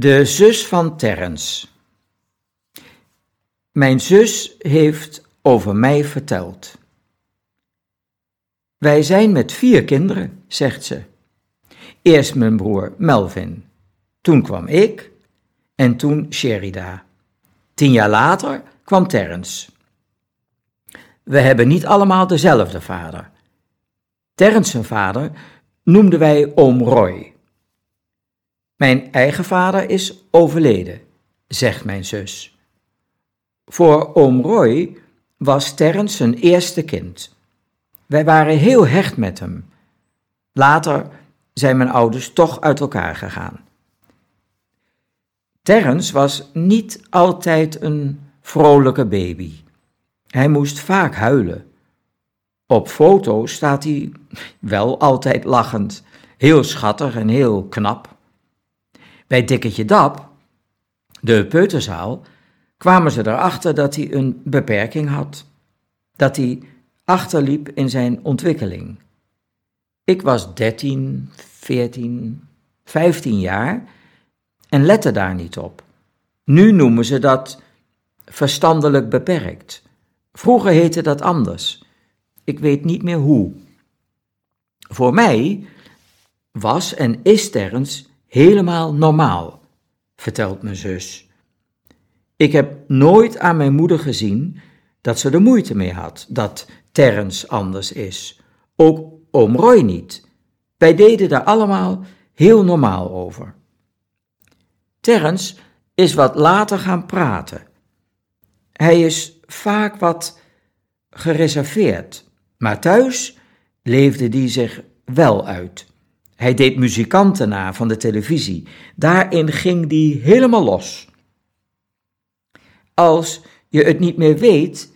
De zus van Terrence. Mijn zus heeft over mij verteld. Wij zijn met vier kinderen, zegt ze. Eerst mijn broer Melvin, toen kwam ik en toen Sherida. Tien jaar later kwam Terrence. We hebben niet allemaal dezelfde vader. Terrence vader noemden wij oom Roy. Mijn eigen vader is overleden, zegt mijn zus. Voor oom Roy was Terrence zijn eerste kind. Wij waren heel hecht met hem. Later zijn mijn ouders toch uit elkaar gegaan. Terrence was niet altijd een vrolijke baby. Hij moest vaak huilen. Op foto's staat hij wel altijd lachend, heel schattig en heel knap. Bij Dikketje Dap, de peuterzaal, kwamen ze erachter dat hij een beperking had. Dat hij achterliep in zijn ontwikkeling. Ik was 13, 14, 15 jaar en lette daar niet op. Nu noemen ze dat verstandelijk beperkt. Vroeger heette dat anders. Ik weet niet meer hoe. Voor mij was en is Terrence helemaal normaal, vertelt mijn zus. Ik heb nooit aan mijn moeder gezien dat ze er moeite mee had dat Terrence anders is. Ook oom Roy niet. Wij deden daar allemaal heel normaal over. Terrence is wat later gaan praten. Hij is vaak wat gereserveerd, maar thuis leefde die zich wel uit. Hij deed muzikanten na van de televisie. Daarin ging die helemaal los. Als je het niet meer weet,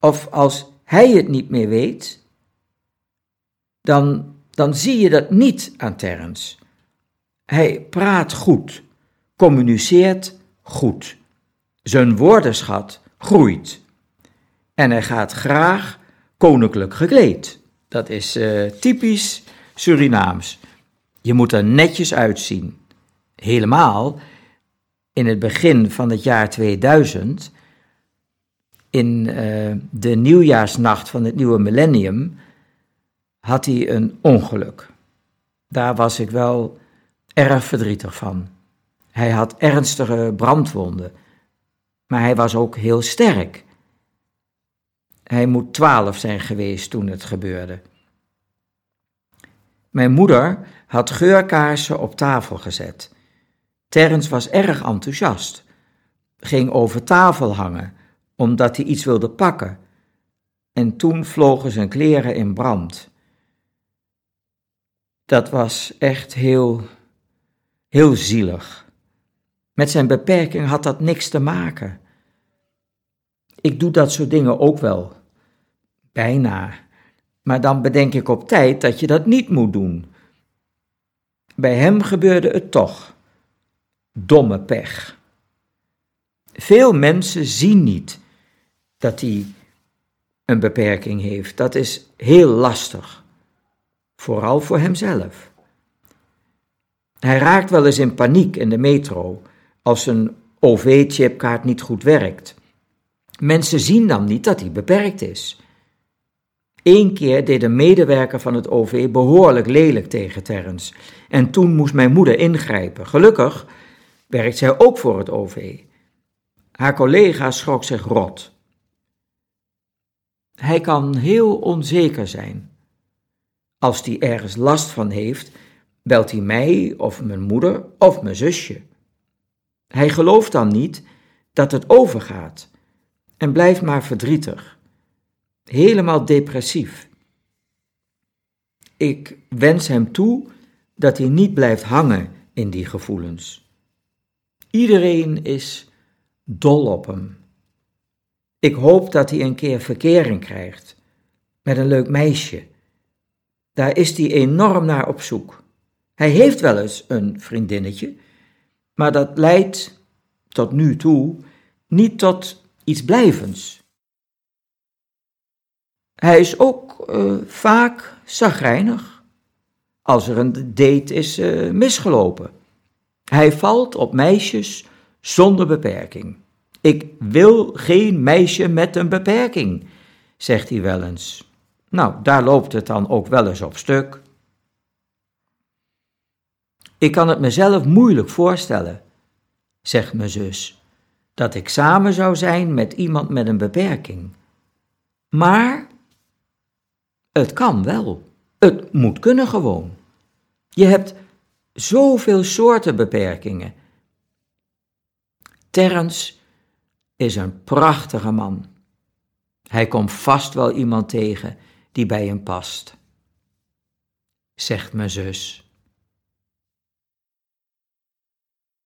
of als hij het niet meer weet, dan, dan zie je dat niet aan Terrence. Hij praat goed, communiceert goed. Zijn woordenschat groeit. En hij gaat graag koninklijk gekleed. Dat is uh, typisch Surinaams. Je moet er netjes uitzien. Helemaal in het begin van het jaar 2000, in uh, de nieuwjaarsnacht van het nieuwe millennium, had hij een ongeluk. Daar was ik wel erg verdrietig van. Hij had ernstige brandwonden, maar hij was ook heel sterk. Hij moet twaalf zijn geweest toen het gebeurde. Mijn moeder had geurkaarsen op tafel gezet. Terrence was erg enthousiast. Ging over tafel hangen, omdat hij iets wilde pakken. En toen vlogen zijn kleren in brand. Dat was echt heel, heel zielig. Met zijn beperking had dat niks te maken. Ik doe dat soort dingen ook wel. Bijna. Maar dan bedenk ik op tijd dat je dat niet moet doen. Bij hem gebeurde het toch. Domme pech. Veel mensen zien niet dat hij een beperking heeft. Dat is heel lastig. Vooral voor hemzelf. Hij raakt wel eens in paniek in de metro als een OV-chipkaart niet goed werkt. Mensen zien dan niet dat hij beperkt is. Eén keer deed een medewerker van het OV behoorlijk lelijk tegen Terrence. En toen moest mijn moeder ingrijpen. Gelukkig werkt zij ook voor het OV. Haar collega schrok zich rot. Hij kan heel onzeker zijn. Als hij ergens last van heeft, belt hij mij of mijn moeder of mijn zusje. Hij gelooft dan niet dat het overgaat en blijft maar verdrietig helemaal depressief. Ik wens hem toe dat hij niet blijft hangen in die gevoelens. Iedereen is dol op hem. Ik hoop dat hij een keer verkering krijgt met een leuk meisje. Daar is hij enorm naar op zoek. Hij heeft wel eens een vriendinnetje, maar dat leidt tot nu toe niet tot iets blijvends. Hij is ook uh, vaak zagrijnig als er een date is uh, misgelopen. Hij valt op meisjes zonder beperking. Ik wil geen meisje met een beperking, zegt hij wel eens. Nou, daar loopt het dan ook wel eens op stuk. Ik kan het mezelf moeilijk voorstellen, zegt mijn zus, dat ik samen zou zijn met iemand met een beperking. Maar het kan wel. Het moet kunnen gewoon. Je hebt zoveel soorten beperkingen. Terence is een prachtige man. Hij komt vast wel iemand tegen die bij hem past, zegt mijn zus.